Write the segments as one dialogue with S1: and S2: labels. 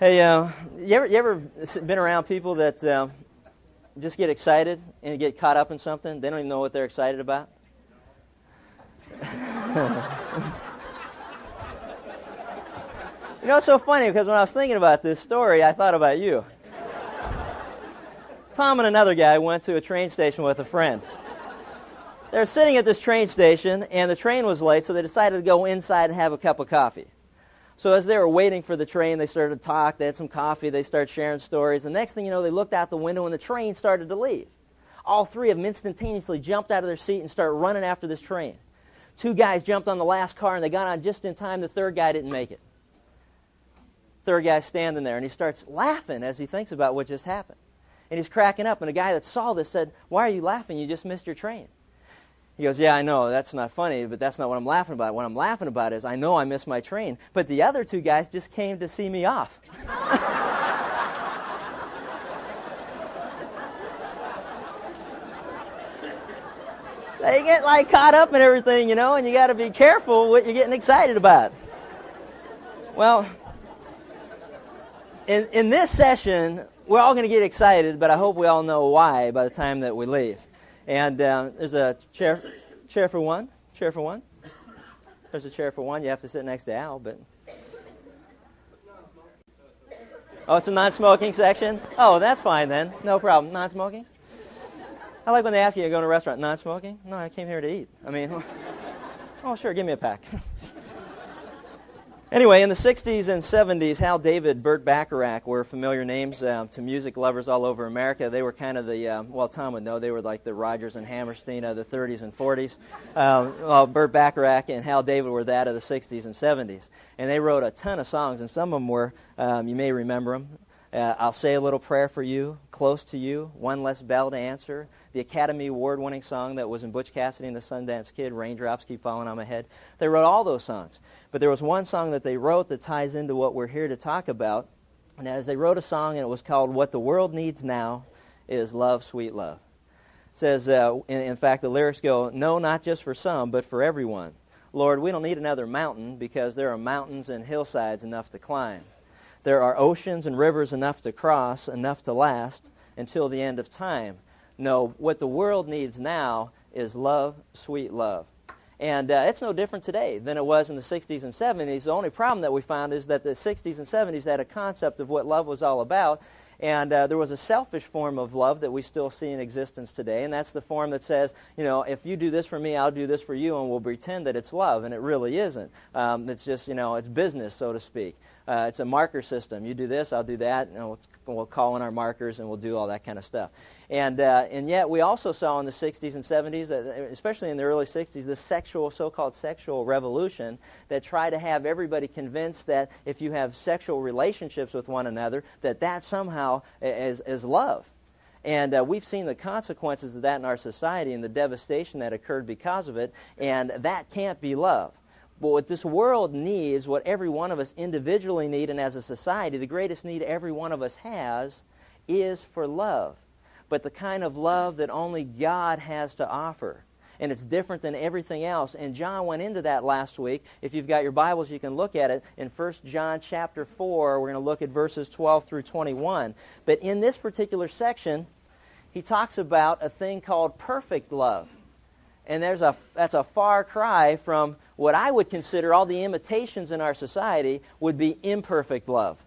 S1: Hey, uh, you ever you ever been around people that uh, just get excited and get caught up in something? They don't even know what they're excited about. you know, it's so funny because when I was thinking about this story, I thought about you. Tom and another guy went to a train station with a friend. They're sitting at this train station, and the train was late, so they decided to go inside and have a cup of coffee. So as they were waiting for the train, they started to talk. They had some coffee. They started sharing stories. The next thing you know, they looked out the window and the train started to leave. All three of them instantaneously jumped out of their seat and started running after this train. Two guys jumped on the last car and they got on just in time. The third guy didn't make it. Third guy's standing there and he starts laughing as he thinks about what just happened. And he's cracking up. And a guy that saw this said, Why are you laughing? You just missed your train. He goes, Yeah, I know, that's not funny, but that's not what I'm laughing about. What I'm laughing about is I know I missed my train, but the other two guys just came to see me off. they get like caught up in everything, you know, and you got to be careful what you're getting excited about. Well, in, in this session, we're all going to get excited, but I hope we all know why by the time that we leave. And uh, there's a chair, chair for one, chair for one. There's a chair for one. You have to sit next to Al, but. Oh, it's a non-smoking section. Oh, that's fine then. No problem. Non-smoking. I like when they ask you, to go to a restaurant, non-smoking?" No, I came here to eat. I mean, oh, sure, give me a pack. Anyway, in the 60s and 70s, Hal David, Burt Bacharach were familiar names uh, to music lovers all over America. They were kind of the, uh, well, Tom would know, they were like the Rodgers and Hammerstein of the 30s and 40s. Um, well, Burt Bacharach and Hal David were that of the 60s and 70s. And they wrote a ton of songs, and some of them were, um, you may remember them. Uh, I'll say a little prayer for you, close to you, one less bell to answer. The Academy Award winning song that was in Butch Cassidy and the Sundance Kid, Raindrops Keep Falling on My Head. They wrote all those songs. But there was one song that they wrote that ties into what we're here to talk about. And as they wrote a song, and it was called What the World Needs Now is Love, Sweet Love. It says, uh, in, in fact, the lyrics go, No, not just for some, but for everyone. Lord, we don't need another mountain because there are mountains and hillsides enough to climb. There are oceans and rivers enough to cross, enough to last until the end of time. No, what the world needs now is love, sweet love. And uh, it's no different today than it was in the 60s and 70s. The only problem that we found is that the 60s and 70s had a concept of what love was all about. And uh, there was a selfish form of love that we still see in existence today. And that's the form that says, you know, if you do this for me, I'll do this for you, and we'll pretend that it's love. And it really isn't. Um, it's just, you know, it's business, so to speak. Uh, it's a marker system. You do this, I'll do that, and we'll, we'll call in our markers, and we'll do all that kind of stuff. And, uh, and yet we also saw in the 60s and 70s, uh, especially in the early 60s, the sexual, so-called sexual revolution that tried to have everybody convinced that if you have sexual relationships with one another, that that somehow is, is love. And uh, we've seen the consequences of that in our society and the devastation that occurred because of it, and that can't be love. But what this world needs, what every one of us individually need and as a society, the greatest need every one of us has, is for love but the kind of love that only God has to offer. And it's different than everything else. And John went into that last week. If you've got your Bibles, you can look at it in 1 John chapter 4. We're going to look at verses 12 through 21. But in this particular section, he talks about a thing called perfect love. And there's a, that's a far cry from what I would consider all the imitations in our society would be imperfect love.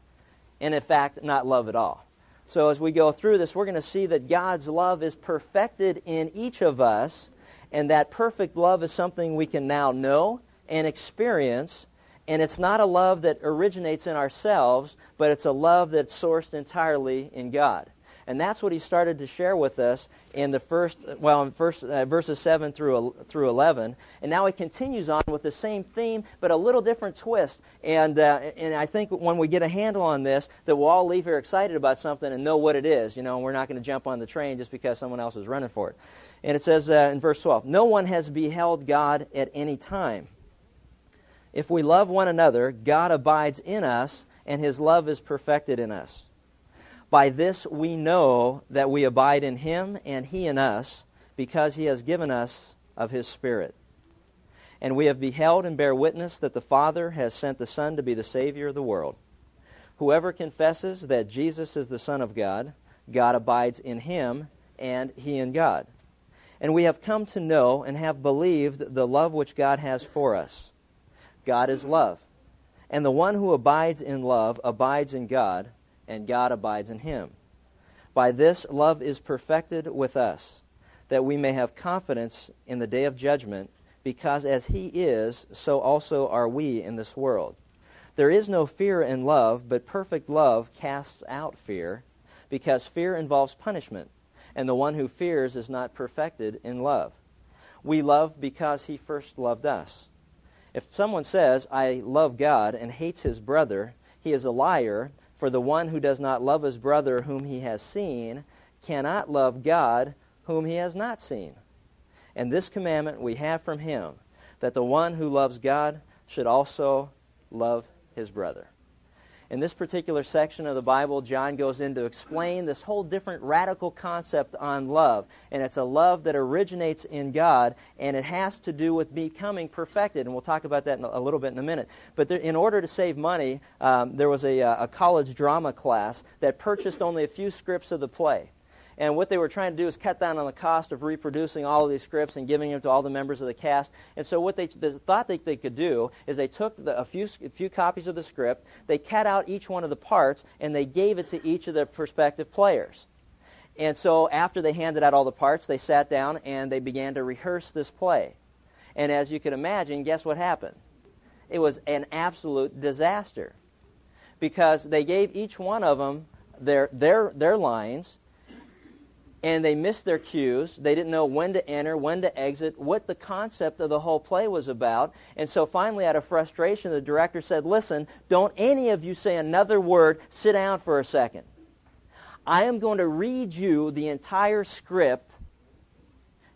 S1: And in fact, not love at all. So as we go through this, we're going to see that God's love is perfected in each of us, and that perfect love is something we can now know and experience. And it's not a love that originates in ourselves, but it's a love that's sourced entirely in God. And that's what he started to share with us in the first, well, in first, uh, verses 7 through, through 11. And now he continues on with the same theme, but a little different twist. And, uh, and I think when we get a handle on this, that we'll all leave here excited about something and know what it is. You know, and we're not going to jump on the train just because someone else is running for it. And it says uh, in verse 12, No one has beheld God at any time. If we love one another, God abides in us, and his love is perfected in us. By this we know that we abide in him and he in us, because he has given us of his Spirit. And we have beheld and bear witness that the Father has sent the Son to be the Savior of the world. Whoever confesses that Jesus is the Son of God, God abides in him, and he in God. And we have come to know and have believed the love which God has for us. God is love. And the one who abides in love abides in God, and God abides in him. By this love is perfected with us, that we may have confidence in the day of judgment, because as he is, so also are we in this world. There is no fear in love, but perfect love casts out fear, because fear involves punishment, and the one who fears is not perfected in love. We love because he first loved us. If someone says, I love God, and hates his brother, he is a liar, for the one who does not love his brother whom he has seen cannot love God whom he has not seen. And this commandment we have from him, that the one who loves God should also love his brother. In this particular section of the Bible, John goes in to explain this whole different radical concept on love. And it's a love that originates in God, and it has to do with becoming perfected. And we'll talk about that a little bit in a minute. But there, in order to save money, um, there was a, uh, a college drama class that purchased only a few scripts of the play. And what they were trying to do is cut down on the cost of reproducing all of these scripts and giving them to all the members of the cast. And so what they, they thought they, they could do is they took the, a, few, a few copies of the script, they cut out each one of the parts, and they gave it to each of the prospective players. And so after they handed out all the parts, they sat down and they began to rehearse this play. And as you can imagine, guess what happened? It was an absolute disaster. Because they gave each one of them their, their, their lines, and they missed their cues. They didn't know when to enter, when to exit, what the concept of the whole play was about. And so finally, out of frustration, the director said, Listen, don't any of you say another word. Sit down for a second. I am going to read you the entire script.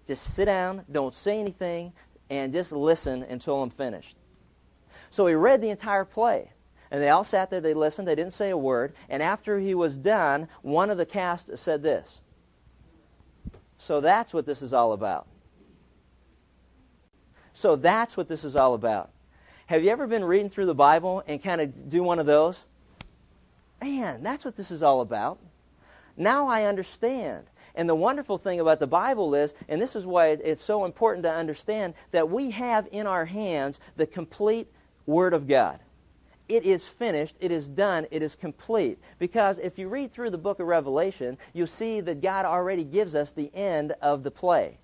S1: Just sit down, don't say anything, and just listen until I'm finished. So he read the entire play. And they all sat there, they listened, they didn't say a word. And after he was done, one of the cast said this so that's what this is all about. So that's what this is all about. Have you ever been reading through the Bible and kind of do one of those? Man, that's what this is all about. Now I understand. And the wonderful thing about the Bible is, and this is why it's so important to understand, that we have in our hands the complete Word of God it is finished, it is done, it is complete. Because if you read through the book of Revelation, you'll see that God already gives us the end of the play.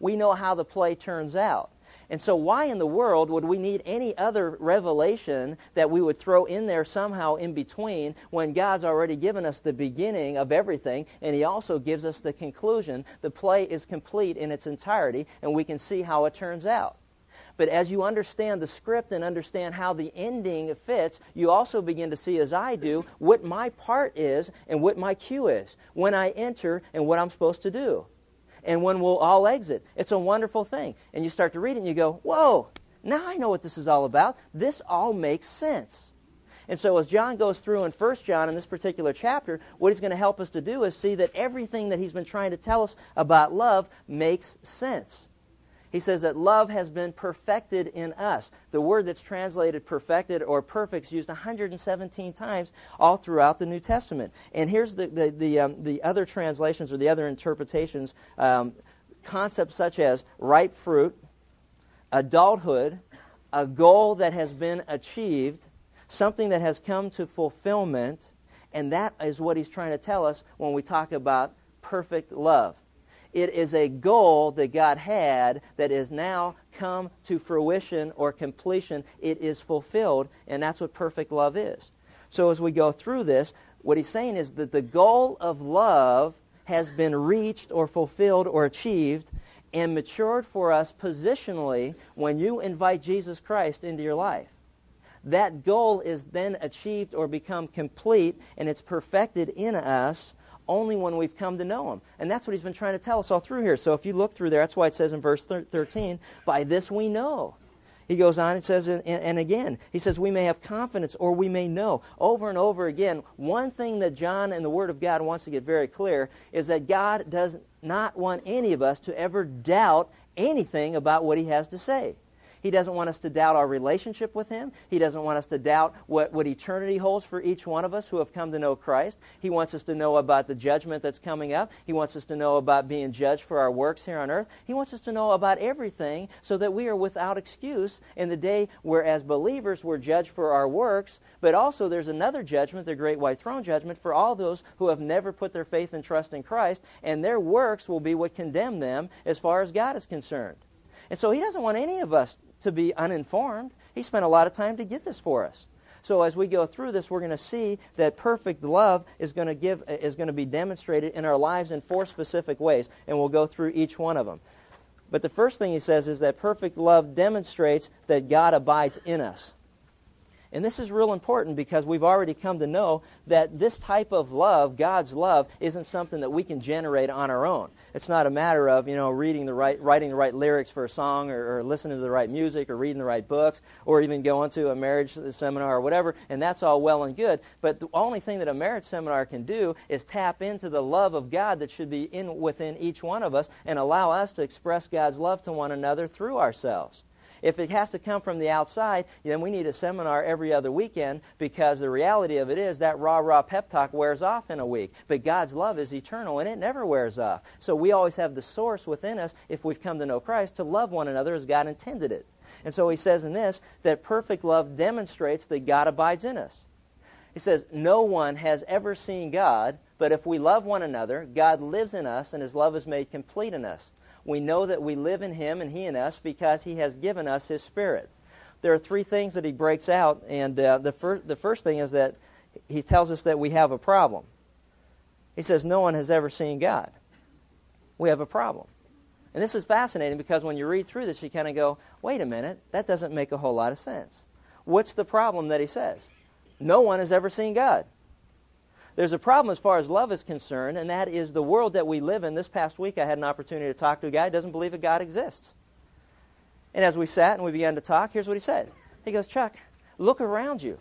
S1: We know how the play turns out. And so, why in the world would we need any other revelation that we would throw in there somehow in between when God's already given us the beginning of everything and He also gives us the conclusion? The play is complete in its entirety and we can see how it turns out. But as you understand the script and understand how the ending fits, you also begin to see, as I do, what my part is and what my cue is when I enter and what I'm supposed to do. And when we'll all exit. It's a wonderful thing. And you start to read it and you go, whoa, now I know what this is all about. This all makes sense. And so as John goes through in 1 John in this particular chapter, what he's going to help us to do is see that everything that he's been trying to tell us about love makes sense. He says that love has been perfected in us. The word that's translated perfected or perfect is used 117 times all throughout the New Testament. And here's the, the, the, um, the other translations or the other interpretations um, concepts such as ripe fruit, adulthood, a goal that has been achieved, something that has come to fulfillment, and that is what he's trying to tell us when we talk about perfect love. It is a goal that God had that is now come to fruition or completion. It is fulfilled, and that's what perfect love is. So as we go through this, what he's saying is that the goal of love has been reached or fulfilled or achieved and matured for us positionally when you invite Jesus Christ into your life. That goal is then achieved or become complete and it's perfected in us only when we've come to know Him. And that's what He's been trying to tell us all through here. So if you look through there, that's why it says in verse 13, by this we know. He goes on and says, and, and again, he says, we may have confidence or we may know. Over and over again, one thing that John and the Word of God wants to get very clear is that God does not want any of us to ever doubt anything about what He has to say. He doesn't want us to doubt our relationship with Him. He doesn't want us to doubt what, what eternity holds for each one of us who have come to know Christ. He wants us to know about the judgment that's coming up. He wants us to know about being judged for our works here on earth. He wants us to know about everything so that we are without excuse in the day where, as believers, we're judged for our works, but also there's another judgment, the great white throne judgment, for all those who have never put their faith and trust in Christ, and their works will be what condemn them as far as God is concerned. And so he doesn't want any of us to be uninformed. He spent a lot of time to get this for us. So as we go through this, we're going to see that perfect love is going to give is going to be demonstrated in our lives in four specific ways, and we'll go through each one of them. But the first thing he says is that perfect love demonstrates that God abides in us. And this is real important because we've already come to know that this type of love, God's love, isn't something that we can generate on our own. It's not a matter of, you know, reading the right, writing the right lyrics for a song or, or listening to the right music or reading the right books or even going to a marriage seminar or whatever, and that's all well and good. But the only thing that a marriage seminar can do is tap into the love of God that should be in within each one of us and allow us to express God's love to one another through ourselves. If it has to come from the outside, then we need a seminar every other weekend because the reality of it is that rah rah pep talk wears off in a week. But God's love is eternal and it never wears off. So we always have the source within us, if we've come to know Christ, to love one another as God intended it. And so he says in this that perfect love demonstrates that God abides in us. He says, No one has ever seen God, but if we love one another, God lives in us and his love is made complete in us we know that we live in Him and He in us because He has given us His Spirit. There are three things that He breaks out, and uh, the, fir- the first thing is that He tells us that we have a problem. He says, No one has ever seen God. We have a problem. And this is fascinating because when you read through this, you kind of go, wait a minute, that doesn't make a whole lot of sense. What's the problem that he says? No one has ever seen God. There's a problem as far as love is concerned, and that is the world that we live in. This past week, I had an opportunity to talk to a guy who doesn't believe that God exists. And as we sat and we began to talk, here's what he said. He goes, Chuck, look around you.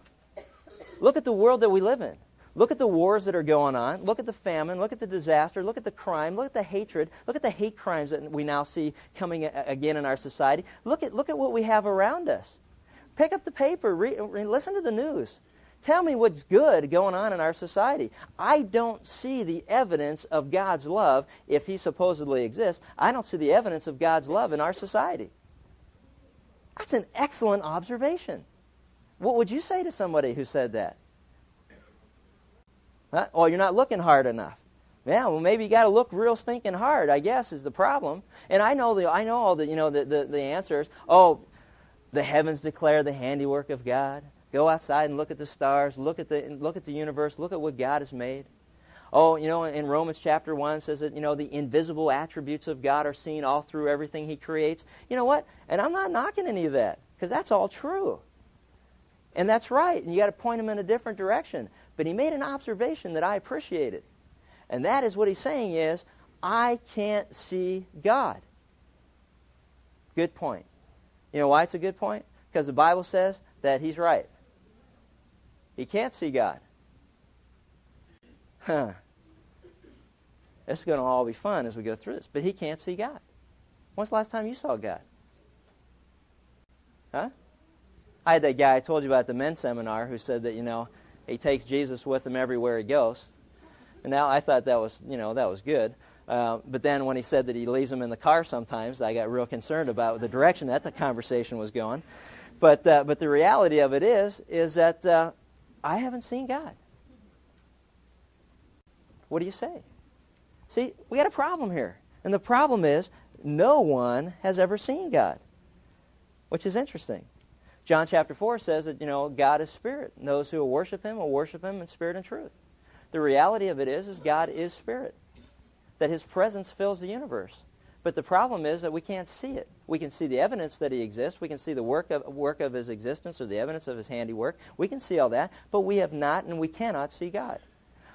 S1: Look at the world that we live in. Look at the wars that are going on. Look at the famine. Look at the disaster. Look at the crime. Look at the hatred. Look at the hate crimes that we now see coming again in our society. Look at, look at what we have around us. Pick up the paper. Listen to the news. Tell me what's good going on in our society. I don't see the evidence of God's love, if He supposedly exists. I don't see the evidence of God's love in our society. That's an excellent observation. What would you say to somebody who said that? Huh? You're not looking hard enough. Yeah, well, maybe you got to look real stinking hard. I guess is the problem. And I know the I know all the you know the, the the answers. Oh, the heavens declare the handiwork of God. Go outside and look at the stars, look at the look at the universe, look at what God has made. Oh, you know, in Romans chapter 1 says that, you know, the invisible attributes of God are seen all through everything he creates. You know what? And I'm not knocking any of that because that's all true. And that's right. And you got to point him in a different direction. But he made an observation that I appreciated. And that is what he's saying is, I can't see God. Good point. You know why it's a good point? Because the Bible says that he's right. He can't see God. Huh. Is going to all be fun as we go through this. But he can't see God. When's the last time you saw God? Huh? I had that guy I told you about the men's seminar who said that, you know, he takes Jesus with him everywhere he goes. And now I thought that was, you know, that was good. Uh, but then when he said that he leaves him in the car sometimes, I got real concerned about the direction that the conversation was going. But, uh, but the reality of it is, is that uh, I haven't seen God. What do you say? See, we got a problem here. And the problem is, no one has ever seen God, which is interesting. John chapter 4 says that, you know, God is spirit. And those who will worship him will worship him in spirit and truth. The reality of it is, is God is spirit. That his presence fills the universe. But the problem is that we can't see it. We can see the evidence that he exists. We can see the work of, work of his existence or the evidence of his handiwork. We can see all that, but we have not and we cannot see God.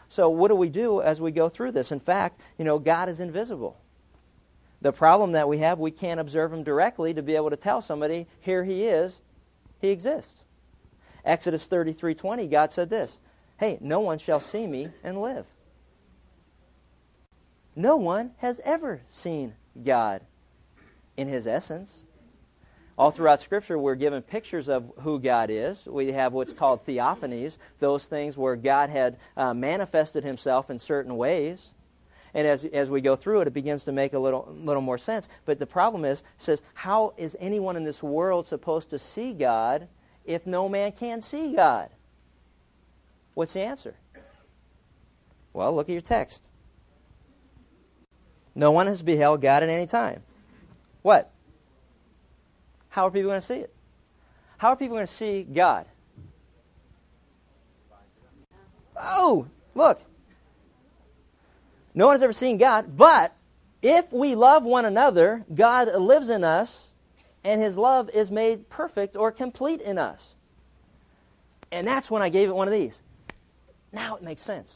S1: So what do we do as we go through this? In fact, you know, God is invisible. The problem that we have, we can't observe him directly to be able to tell somebody, here he is, he exists. Exodus 33:20, God said this, "Hey, no one shall see me and live." No one has ever seen God in his essence. All throughout Scripture, we're given pictures of who God is. We have what's called theophanies, those things where God had uh, manifested himself in certain ways. And as, as we go through it, it begins to make a little, little more sense. But the problem is, says, how is anyone in this world supposed to see God if no man can see God? What's the answer? Well, look at your text. No one has beheld God at any time. What? How are people going to see it? How are people going to see God? Oh, look. No one has ever seen God, but if we love one another, God lives in us, and his love is made perfect or complete in us. And that's when I gave it one of these. Now it makes sense.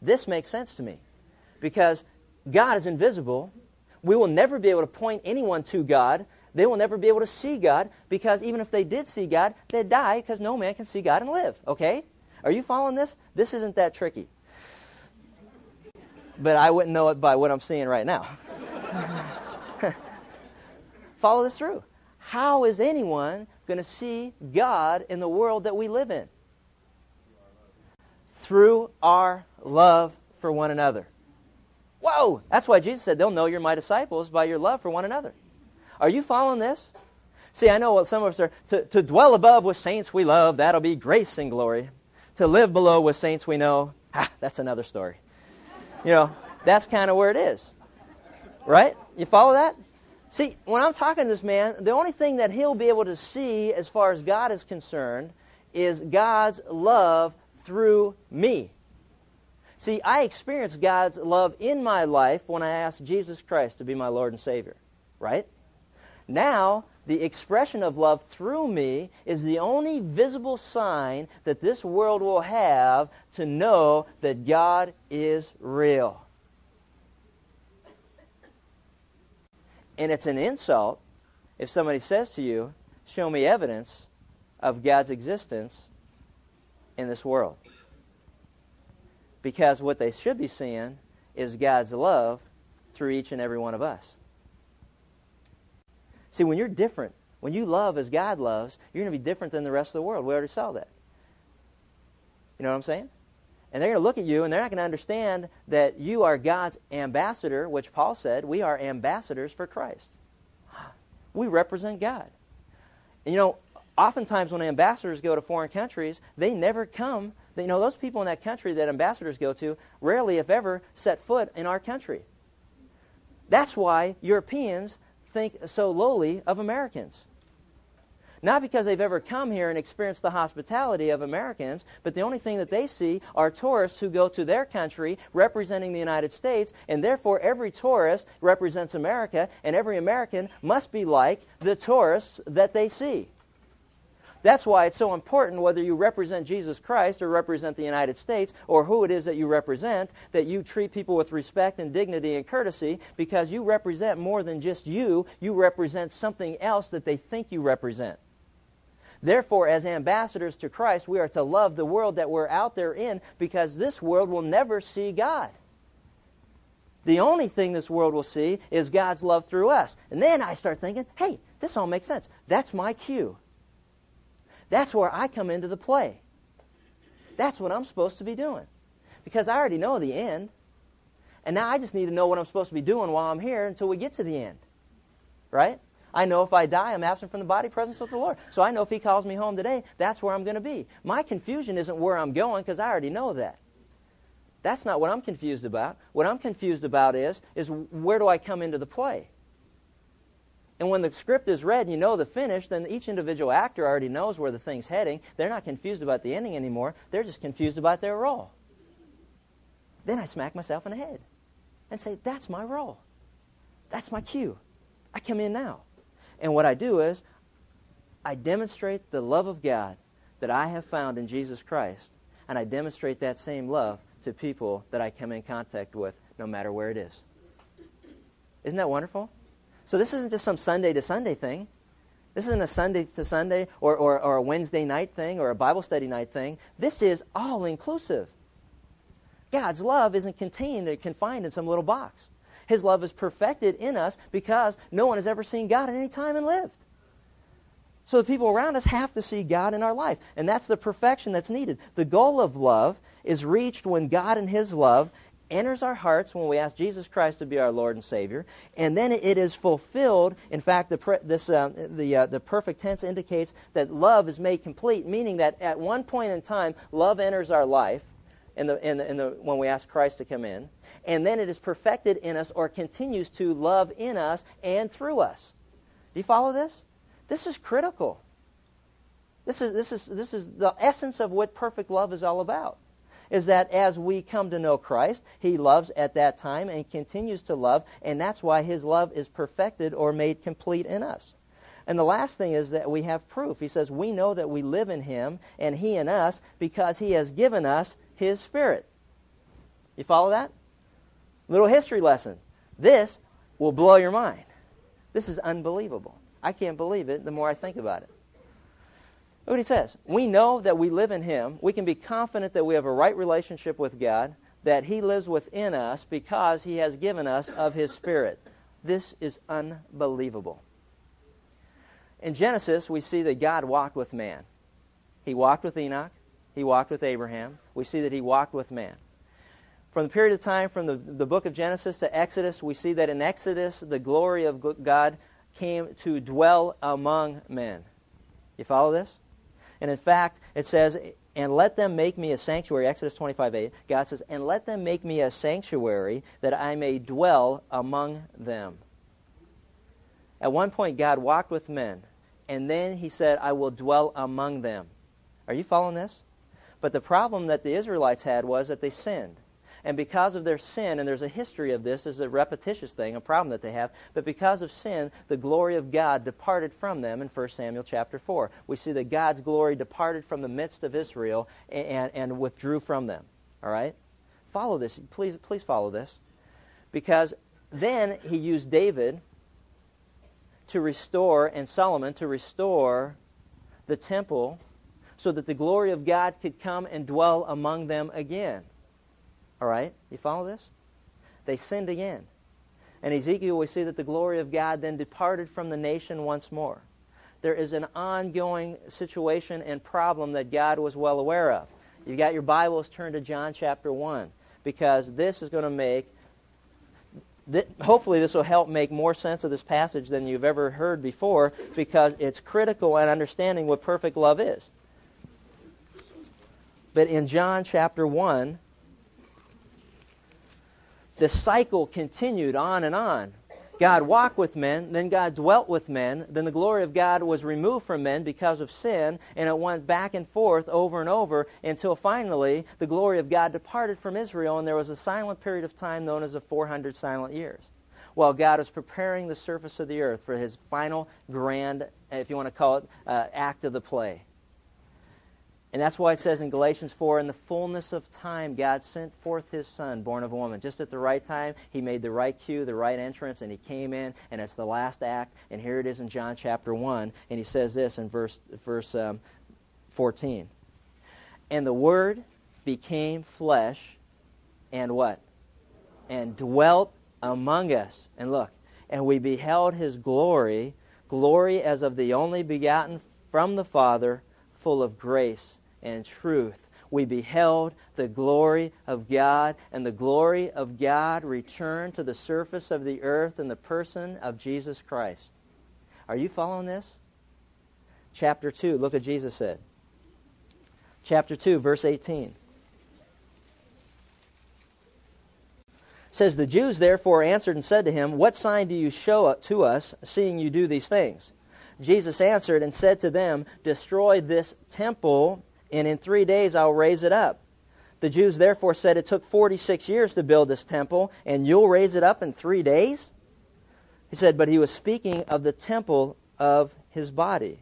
S1: This makes sense to me. Because God is invisible. We will never be able to point anyone to God. They will never be able to see God because even if they did see God, they'd die because no man can see God and live. Okay? Are you following this? This isn't that tricky but I wouldn't know it by what I'm seeing right now. Follow this through. How is anyone going to see God in the world that we live in? Through our love for one another. Whoa! That's why Jesus said, They'll know you're my disciples by your love for one another. Are you following this? See, I know what some of us are. To, to dwell above with saints we love, that'll be grace and glory. To live below with saints we know, ah, that's another story. You know, that's kind of where it is. Right? You follow that? See, when I'm talking to this man, the only thing that he'll be able to see as far as God is concerned is God's love through me. See, I experienced God's love in my life when I asked Jesus Christ to be my Lord and Savior. Right? Now, the expression of love through me is the only visible sign that this world will have to know that God is real. And it's an insult if somebody says to you, Show me evidence of God's existence in this world. Because what they should be seeing is God's love through each and every one of us. See, when you're different, when you love as God loves, you're going to be different than the rest of the world. We already saw that. You know what I'm saying? And they're going to look at you and they're not going to understand that you are God's ambassador, which Paul said, we are ambassadors for Christ. We represent God. And you know, oftentimes when ambassadors go to foreign countries, they never come. You know, those people in that country that ambassadors go to rarely, if ever, set foot in our country. That's why Europeans think so lowly of Americans. Not because they've ever come here and experienced the hospitality of Americans, but the only thing that they see are tourists who go to their country representing the United States, and therefore every tourist represents America, and every American must be like the tourists that they see. That's why it's so important whether you represent Jesus Christ or represent the United States or who it is that you represent, that you treat people with respect and dignity and courtesy because you represent more than just you. You represent something else that they think you represent. Therefore, as ambassadors to Christ, we are to love the world that we're out there in because this world will never see God. The only thing this world will see is God's love through us. And then I start thinking, hey, this all makes sense. That's my cue. That's where I come into the play. That's what I'm supposed to be doing. Because I already know the end. And now I just need to know what I'm supposed to be doing while I'm here until we get to the end. Right? I know if I die, I'm absent from the body, presence with the Lord. So I know if He calls me home today, that's where I'm going to be. My confusion isn't where I'm going because I already know that. That's not what I'm confused about. What I'm confused about is, is where do I come into the play? And when the script is read and you know the finish, then each individual actor already knows where the thing's heading. They're not confused about the ending anymore. They're just confused about their role. Then I smack myself in the head and say, that's my role. That's my cue. I come in now. And what I do is I demonstrate the love of God that I have found in Jesus Christ, and I demonstrate that same love to people that I come in contact with, no matter where it is. Isn't that wonderful? So this isn't just some Sunday to Sunday thing. This isn't a Sunday to Sunday or, or, or a Wednesday night thing or a Bible study night thing. This is all inclusive. God's love isn't contained or confined in some little box. His love is perfected in us because no one has ever seen God at any time and lived. So the people around us have to see God in our life. And that's the perfection that's needed. The goal of love is reached when God and His love enters our hearts when we ask Jesus Christ to be our Lord and Savior, and then it is fulfilled. In fact, the this uh, the uh, the perfect tense indicates that love is made complete, meaning that at one point in time, love enters our life, in the in the, in the when we ask Christ to come in, and then it is perfected in us or continues to love in us and through us. Do you follow this? This is critical. This is, this, is, this is the essence of what perfect love is all about. Is that as we come to know Christ, He loves at that time and continues to love, and that's why His love is perfected or made complete in us. And the last thing is that we have proof. He says, We know that we live in Him and He in us because He has given us His Spirit. You follow that? Little history lesson. This will blow your mind. This is unbelievable. I can't believe it the more I think about it. Look what he says. We know that we live in him. We can be confident that we have a right relationship with God, that he lives within us because he has given us of his spirit. This is unbelievable. In Genesis, we see that God walked with man. He walked with Enoch. He walked with Abraham. We see that he walked with man. From the period of time from the, the book of Genesis to Exodus, we see that in Exodus, the glory of God came to dwell among men. You follow this? And in fact, it says, and let them make me a sanctuary. Exodus 25, 8. God says, and let them make me a sanctuary that I may dwell among them. At one point, God walked with men, and then he said, I will dwell among them. Are you following this? But the problem that the Israelites had was that they sinned. And because of their sin, and there's a history of this, is a repetitious thing, a problem that they have, but because of sin, the glory of God departed from them in 1 Samuel chapter 4. We see that God's glory departed from the midst of Israel and, and withdrew from them. All right? Follow this. Please, please follow this. Because then he used David to restore, and Solomon to restore the temple so that the glory of God could come and dwell among them again. All right? You follow this? They sinned again. In Ezekiel, we see that the glory of God then departed from the nation once more. There is an ongoing situation and problem that God was well aware of. You've got your Bibles turned to John chapter 1 because this is going to make, hopefully, this will help make more sense of this passage than you've ever heard before because it's critical in understanding what perfect love is. But in John chapter 1, the cycle continued on and on. God walked with men, then God dwelt with men, then the glory of God was removed from men because of sin, and it went back and forth over and over until finally the glory of God departed from Israel, and there was a silent period of time known as the 400 silent years. While God was preparing the surface of the earth for his final grand, if you want to call it, uh, act of the play. And that's why it says in Galatians 4 in the fullness of time, God sent forth his son, born of a woman. Just at the right time, he made the right cue, the right entrance, and he came in, and it's the last act. And here it is in John chapter 1. And he says this in verse, verse um, 14. And the Word became flesh and what? And dwelt among us. And look, and we beheld his glory, glory as of the only begotten from the Father, full of grace and truth. We beheld the glory of God, and the glory of God returned to the surface of the earth in the person of Jesus Christ. Are you following this? Chapter 2, look what Jesus said. Chapter 2, verse 18. says the Jews therefore answered and said to him, What sign do you show to us, seeing you do these things? Jesus answered and said to them, Destroy this temple, and in three days I'll raise it up. The Jews therefore said, It took 46 years to build this temple, and you'll raise it up in three days? He said, But he was speaking of the temple of his body.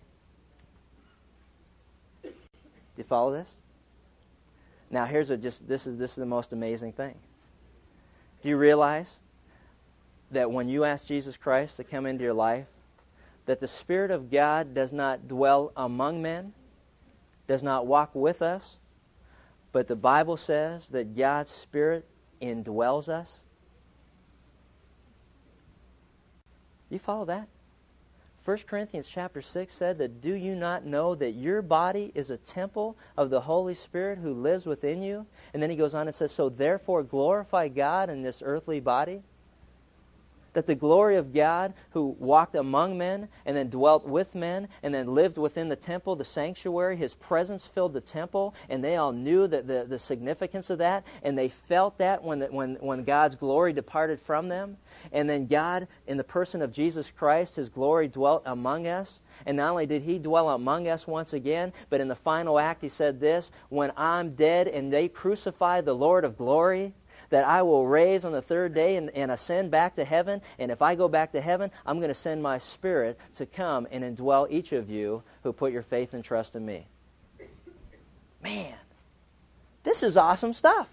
S1: Do you follow this? Now here's what just this is this is the most amazing thing. Do you realize that when you ask Jesus Christ to come into your life, that the Spirit of God does not dwell among men, does not walk with us, but the Bible says that God's Spirit indwells us. You follow that? 1 Corinthians chapter 6 said that do you not know that your body is a temple of the Holy Spirit who lives within you? And then he goes on and says, So therefore glorify God in this earthly body that the glory of God, who walked among men and then dwelt with men and then lived within the temple, the sanctuary, his presence filled the temple, and they all knew that the, the significance of that, and they felt that when, the, when, when God's glory departed from them. And then God, in the person of Jesus Christ, his glory dwelt among us. And not only did he dwell among us once again, but in the final act he said this When I'm dead and they crucify the Lord of glory, that I will raise on the third day and, and ascend back to heaven. And if I go back to heaven, I'm going to send my spirit to come and indwell each of you who put your faith and trust in me. Man, this is awesome stuff.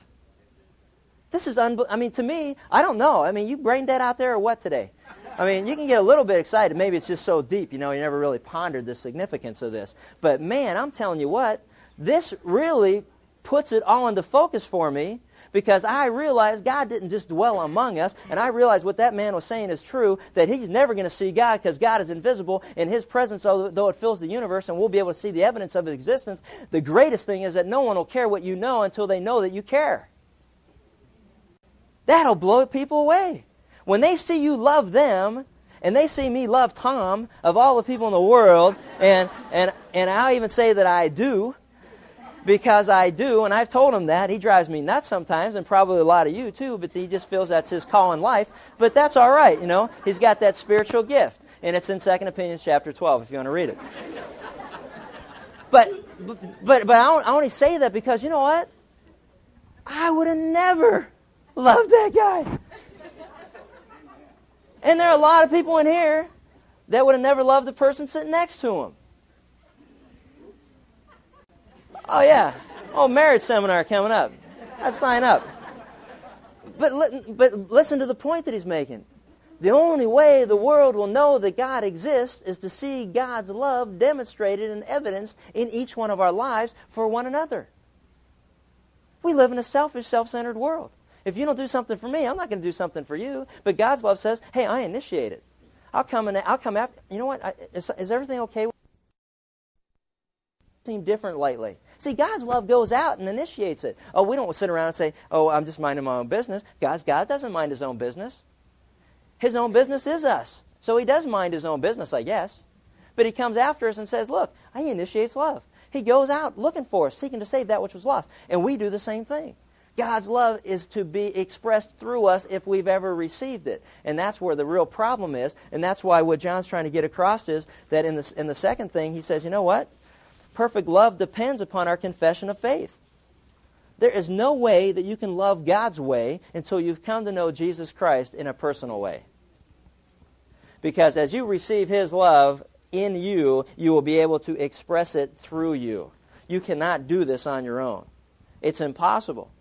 S1: This is unbelievable. I mean, to me, I don't know. I mean, you brain dead out there or what today? I mean, you can get a little bit excited. Maybe it's just so deep, you know, you never really pondered the significance of this. But man, I'm telling you what, this really puts it all into focus for me because I realized God didn't just dwell among us, and I realized what that man was saying is true, that he's never going to see God because God is invisible, and his presence, though it fills the universe, and we'll be able to see the evidence of his existence, the greatest thing is that no one will care what you know until they know that you care. That'll blow people away. When they see you love them, and they see me love Tom of all the people in the world, and, and, and I'll even say that I do, because I do, and I've told him that. He drives me nuts sometimes, and probably a lot of you too, but he just feels that's his call in life. But that's all right, you know. He's got that spiritual gift, and it's in Second Opinions chapter 12 if you want to read it. But, but, but I only say that because, you know what? I would have never loved that guy. And there are a lot of people in here that would have never loved the person sitting next to him. Oh, yeah. Oh, marriage seminar coming up. I'd sign up. But, but listen to the point that he's making. The only way the world will know that God exists is to see God's love demonstrated and evidenced in each one of our lives for one another. We live in a selfish, self centered world. If you don't do something for me, I'm not going to do something for you. But God's love says, hey, I initiate it. I'll come and I'll come after. You know what? I, is, is everything okay? Seem different lately. See, God's love goes out and initiates it. Oh, we don't sit around and say, oh, I'm just minding my own business. God's, God doesn't mind his own business. His own business is us. So he does mind his own business, I guess. But he comes after us and says, look, he initiates love. He goes out looking for us, seeking to save that which was lost. And we do the same thing. God's love is to be expressed through us if we've ever received it. And that's where the real problem is. And that's why what John's trying to get across is that in the, in the second thing, he says, you know what? Perfect love depends upon our confession of faith. There is no way that you can love God's way until you've come to know Jesus Christ in a personal way. Because as you receive His love in you, you will be able to express it through you. You cannot do this on your own. It's impossible.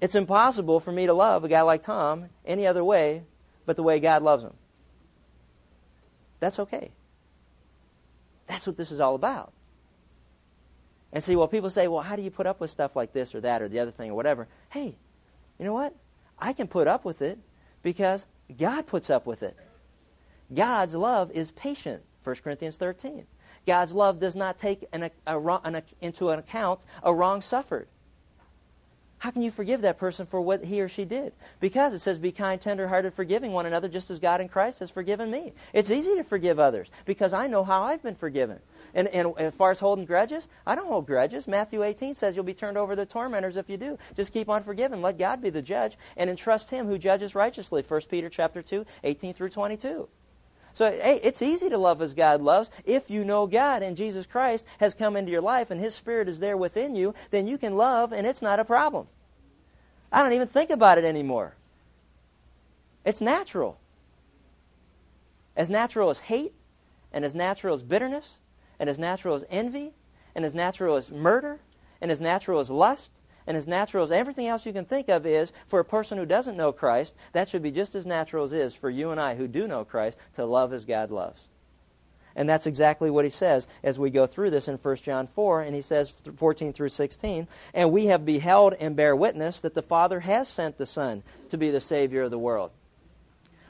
S1: It's impossible for me to love a guy like Tom any other way but the way God loves him. That's okay. That's what this is all about. And see, well, people say, well, how do you put up with stuff like this or that or the other thing or whatever? Hey, you know what? I can put up with it because God puts up with it. God's love is patient, 1 Corinthians 13. God's love does not take an, a, a, an, into an account a wrong suffered. How can you forgive that person for what he or she did? Because it says, be kind, tenderhearted, forgiving one another just as God in Christ has forgiven me. It's easy to forgive others because I know how I've been forgiven. And, and as far as holding grudges, I don't hold grudges. Matthew 18 says you'll be turned over to the tormentors if you do. Just keep on forgiving. Let God be the judge and entrust him who judges righteously. 1 Peter chapter 2, 18 through 22. So, hey, it's easy to love as God loves. If you know God and Jesus Christ has come into your life and His Spirit is there within you, then you can love and it's not a problem. I don't even think about it anymore. It's natural. As natural as hate and as natural as bitterness and as natural as envy, and as natural as murder, and as natural as lust, and as natural as everything else you can think of is for a person who doesn't know Christ, that should be just as natural as it is for you and I who do know Christ to love as God loves. And that's exactly what he says as we go through this in 1 John 4, and he says 14 through 16, and we have beheld and bear witness that the Father has sent the Son to be the Savior of the world.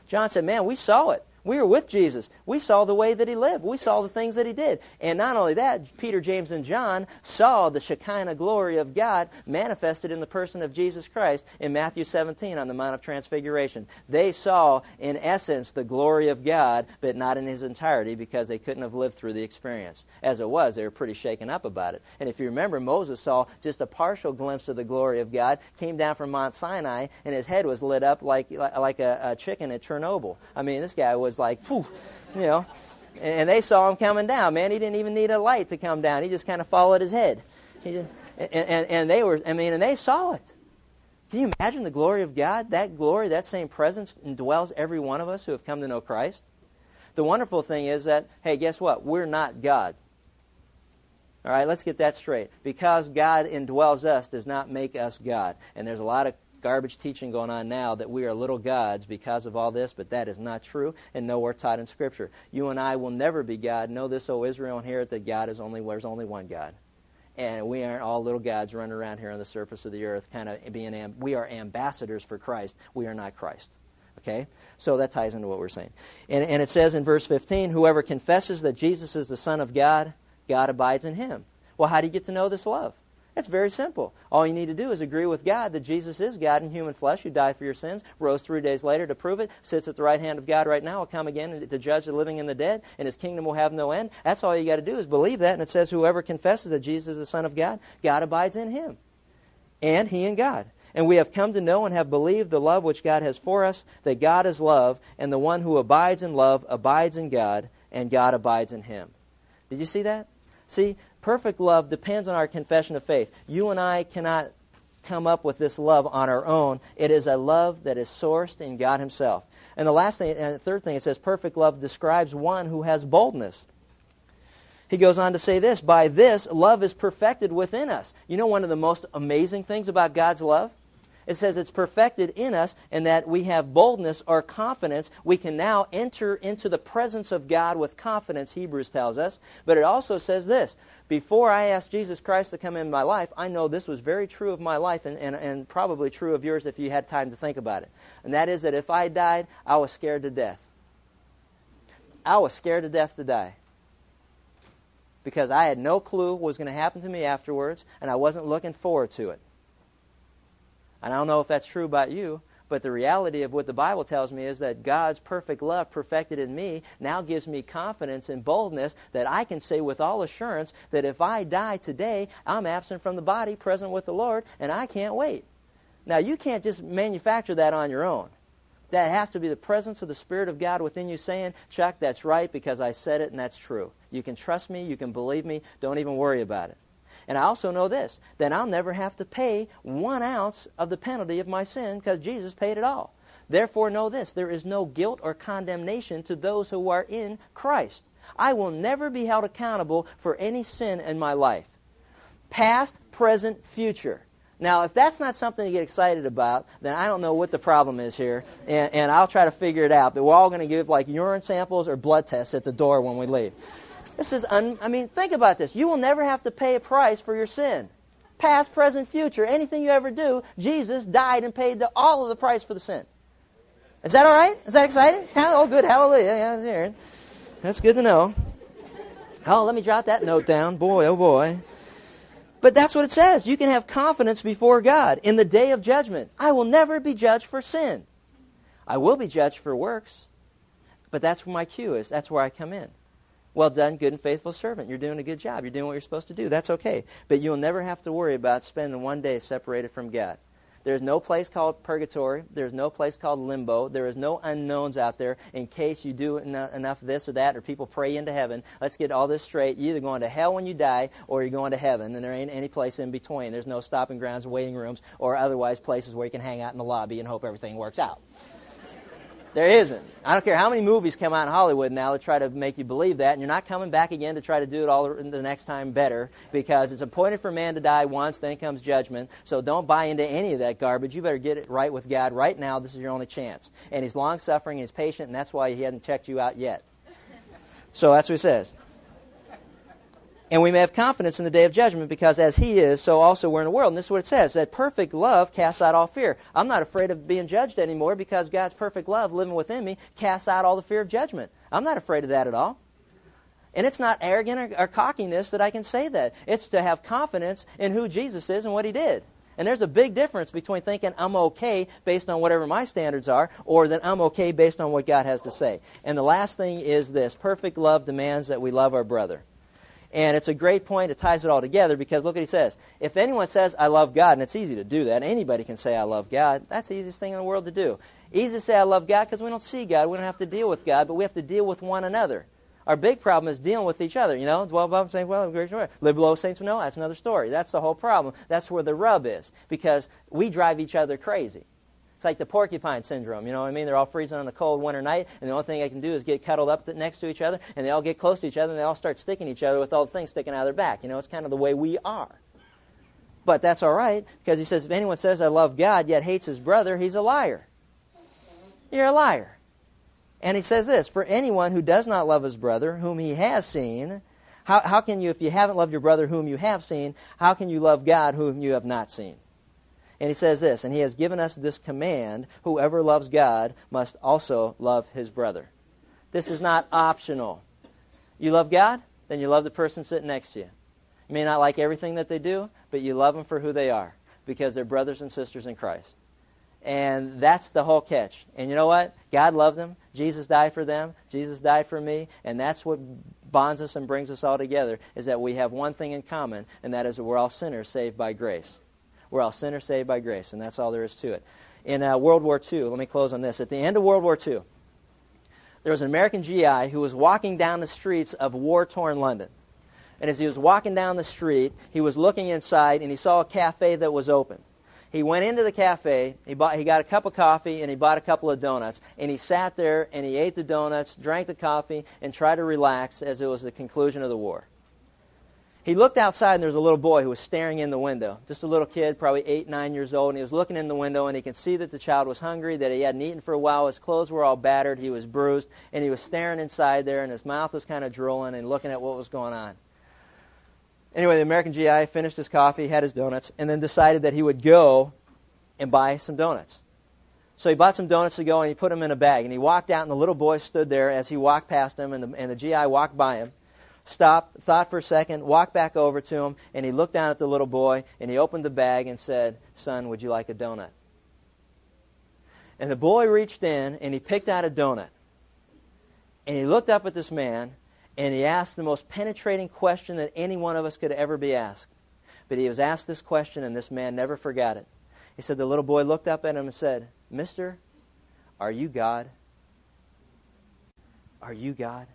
S1: John said, Man, we saw it. We were with Jesus. We saw the way that he lived. We saw the things that he did. And not only that, Peter, James, and John saw the Shekinah glory of God manifested in the person of Jesus Christ in Matthew 17 on the Mount of Transfiguration. They saw, in essence, the glory of God, but not in his entirety because they couldn't have lived through the experience. As it was, they were pretty shaken up about it. And if you remember, Moses saw just a partial glimpse of the glory of God, came down from Mount Sinai, and his head was lit up like, like a, a chicken at Chernobyl. I mean, this guy was like, Phew, you know. And they saw him coming down. Man, he didn't even need a light to come down. He just kind of followed his head. Just, and, and, and they were, I mean, and they saw it. Can you imagine the glory of God? That glory, that same presence indwells every one of us who have come to know Christ. The wonderful thing is that, hey, guess what? We're not God. All right, let's get that straight. Because God indwells us does not make us God. And there's a lot of garbage teaching going on now that we are little gods because of all this, but that is not true and nowhere taught in Scripture. You and I will never be God. Know this, O Israel, and hear it, that God is only, there's only one God. And we aren't all little gods running around here on the surface of the earth, kind of being, we are ambassadors for Christ. We are not Christ. Okay? So that ties into what we're saying. And, and it says in verse 15, whoever confesses that Jesus is the Son of God, God abides in him. Well, how do you get to know this love? It's very simple. All you need to do is agree with God that Jesus is God in human flesh who died for your sins, rose three days later to prove it, sits at the right hand of God right now, will come again to judge the living and the dead, and his kingdom will have no end. That's all you got to do is believe that. And it says, whoever confesses that Jesus is the Son of God, God abides in him, and he in God. And we have come to know and have believed the love which God has for us, that God is love, and the one who abides in love abides in God, and God abides in him. Did you see that? See, perfect love depends on our confession of faith. You and I cannot come up with this love on our own. It is a love that is sourced in God Himself. And the last thing, and the third thing, it says perfect love describes one who has boldness. He goes on to say this By this, love is perfected within us. You know one of the most amazing things about God's love? It says it's perfected in us and that we have boldness or confidence. We can now enter into the presence of God with confidence, Hebrews tells us. But it also says this Before I asked Jesus Christ to come in my life, I know this was very true of my life and, and, and probably true of yours if you had time to think about it. And that is that if I died, I was scared to death. I was scared to death to die because I had no clue what was going to happen to me afterwards, and I wasn't looking forward to it. And I don't know if that's true about you, but the reality of what the Bible tells me is that God's perfect love perfected in me now gives me confidence and boldness that I can say with all assurance that if I die today, I'm absent from the body, present with the Lord, and I can't wait. Now, you can't just manufacture that on your own. That has to be the presence of the Spirit of God within you saying, Chuck, that's right because I said it and that's true. You can trust me, you can believe me, don't even worry about it. And I also know this that I'll never have to pay one ounce of the penalty of my sin because Jesus paid it all. Therefore, know this there is no guilt or condemnation to those who are in Christ. I will never be held accountable for any sin in my life, past, present, future. Now, if that's not something to get excited about, then I don't know what the problem is here, and, and I'll try to figure it out. But we're all going to give like urine samples or blood tests at the door when we leave. This is, un, I mean, think about this. You will never have to pay a price for your sin. Past, present, future, anything you ever do, Jesus died and paid the, all of the price for the sin. Is that all right? Is that exciting? Oh, good. Hallelujah. Yeah, that's good to know. Oh, let me jot that note down. Boy, oh boy. But that's what it says. You can have confidence before God in the day of judgment. I will never be judged for sin. I will be judged for works. But that's where my cue is. That's where I come in. Well done, good and faithful servant. You're doing a good job. You're doing what you're supposed to do. That's okay. But you'll never have to worry about spending one day separated from God. There's no place called purgatory. There's no place called limbo. There is no unknowns out there in case you do enough of this or that or people pray into heaven. Let's get all this straight. You're either going to hell when you die or you're going to heaven, and there ain't any place in between. There's no stopping grounds, waiting rooms, or otherwise places where you can hang out in the lobby and hope everything works out. There isn't. I don't care how many movies come out in Hollywood now that try to make you believe that, and you're not coming back again to try to do it all the next time better because it's appointed for man to die once, then comes judgment. So don't buy into any of that garbage. You better get it right with God right now. This is your only chance. And He's long suffering, He's patient, and that's why He hasn't checked you out yet. So that's what He says. And we may have confidence in the day of judgment because as he is, so also we're in the world. And this is what it says that perfect love casts out all fear. I'm not afraid of being judged anymore because God's perfect love living within me casts out all the fear of judgment. I'm not afraid of that at all. And it's not arrogant or, or cockiness that I can say that. It's to have confidence in who Jesus is and what he did. And there's a big difference between thinking I'm okay based on whatever my standards are or that I'm okay based on what God has to say. And the last thing is this perfect love demands that we love our brother. And it's a great point. It ties it all together because look what he says. If anyone says, I love God, and it's easy to do that, anybody can say, I love God. That's the easiest thing in the world to do. Easy to say, I love God because we don't see God. We don't have to deal with God, but we have to deal with one another. Our big problem is dealing with each other. You know, dwell above saying, well, great joy. Live below saints know. That's another story. That's the whole problem. That's where the rub is because we drive each other crazy. It's like the porcupine syndrome. You know what I mean? They're all freezing on a cold winter night, and the only thing they can do is get cuddled up next to each other, and they all get close to each other, and they all start sticking each other with all the things sticking out of their back. You know, it's kind of the way we are. But that's all right because he says, if anyone says, I love God, yet hates his brother, he's a liar. You're a liar. And he says this For anyone who does not love his brother, whom he has seen, how, how can you, if you haven't loved your brother whom you have seen, how can you love God whom you have not seen? And he says this, and he has given us this command whoever loves God must also love his brother. This is not optional. You love God, then you love the person sitting next to you. You may not like everything that they do, but you love them for who they are because they're brothers and sisters in Christ. And that's the whole catch. And you know what? God loved them. Jesus died for them. Jesus died for me. And that's what bonds us and brings us all together is that we have one thing in common, and that is that we're all sinners saved by grace. We're all sinners saved by grace, and that's all there is to it. In uh, World War II, let me close on this. At the end of World War II, there was an American GI who was walking down the streets of war torn London. And as he was walking down the street, he was looking inside and he saw a cafe that was open he went into the cafe, he, bought, he got a cup of coffee, and he bought a couple of donuts. And he sat there and he ate the donuts, drank the coffee, and tried to relax as it was the conclusion of the war. He looked outside, and there was a little boy who was staring in the window. Just a little kid, probably eight, nine years old, and he was looking in the window, and he could see that the child was hungry, that he hadn't eaten for a while. His clothes were all battered, he was bruised, and he was staring inside there, and his mouth was kind of drooling and looking at what was going on. Anyway, the American GI finished his coffee, had his donuts, and then decided that he would go and buy some donuts. So he bought some donuts to go and he put them in a bag. And he walked out, and the little boy stood there as he walked past him, and the, and the GI walked by him, stopped, thought for a second, walked back over to him, and he looked down at the little boy, and he opened the bag and said, Son, would you like a donut? And the boy reached in and he picked out a donut. And he looked up at this man and he asked the most penetrating question that any one of us could ever be asked. But he was asked this question, and this man never forgot it. He said, The little boy looked up at him and said, Mister, are you God? Are you God?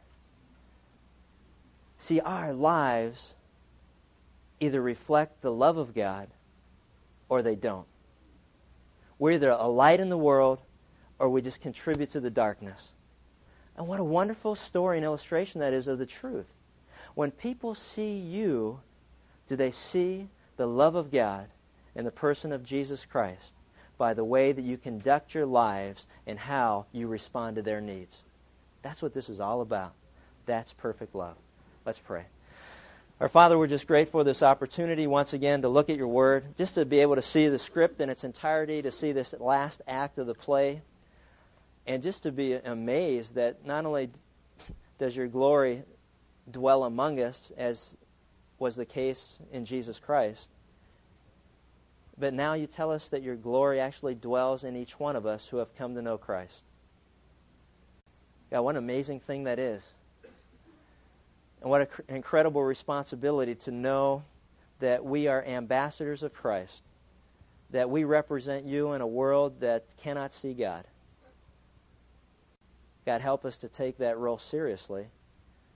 S1: See, our lives either reflect the love of God or they don't. We're either a light in the world or we just contribute to the darkness. And what a wonderful story and illustration that is of the truth. When people see you, do they see the love of God in the person of Jesus Christ by the way that you conduct your lives and how you respond to their needs? That's what this is all about. That's perfect love. Let's pray. Our Father, we're just grateful for this opportunity once again to look at your word, just to be able to see the script in its entirety, to see this last act of the play and just to be amazed that not only does your glory dwell among us, as was the case in Jesus Christ, but now you tell us that your glory actually dwells in each one of us who have come to know Christ. God, what an amazing thing that is. And what an incredible responsibility to know that we are ambassadors of Christ, that we represent you in a world that cannot see God. God, help us to take that role seriously.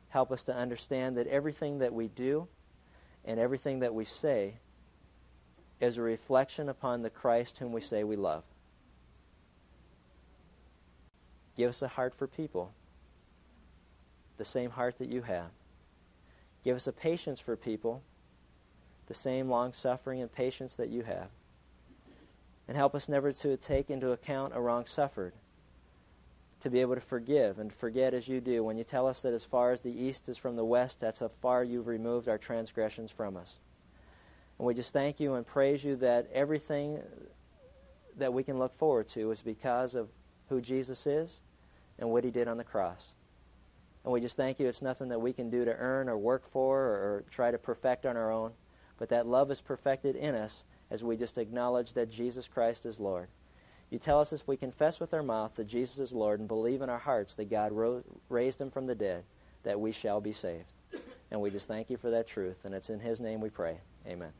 S1: Help us to understand that everything that we do and everything that we say is a reflection upon the Christ whom we say we love. Give us a heart for people, the same heart that you have. Give us a patience for people, the same long suffering and patience that you have. And help us never to take into account a wrong suffered to be able to forgive and forget as you do. When you tell us that as far as the east is from the west, that's how far you've removed our transgressions from us. And we just thank you and praise you that everything that we can look forward to is because of who Jesus is and what he did on the cross. And we just thank you it's nothing that we can do to earn or work for or, try to perfect on our own, but that love is perfected in us as we just acknowledge that Jesus Christ is Lord. You tell us if we confess with our mouth that Jesus is Lord and believe in our hearts that God ro- raised him from the dead, that we shall be saved. And we just thank you for that truth. And it's in his name we pray. Amen.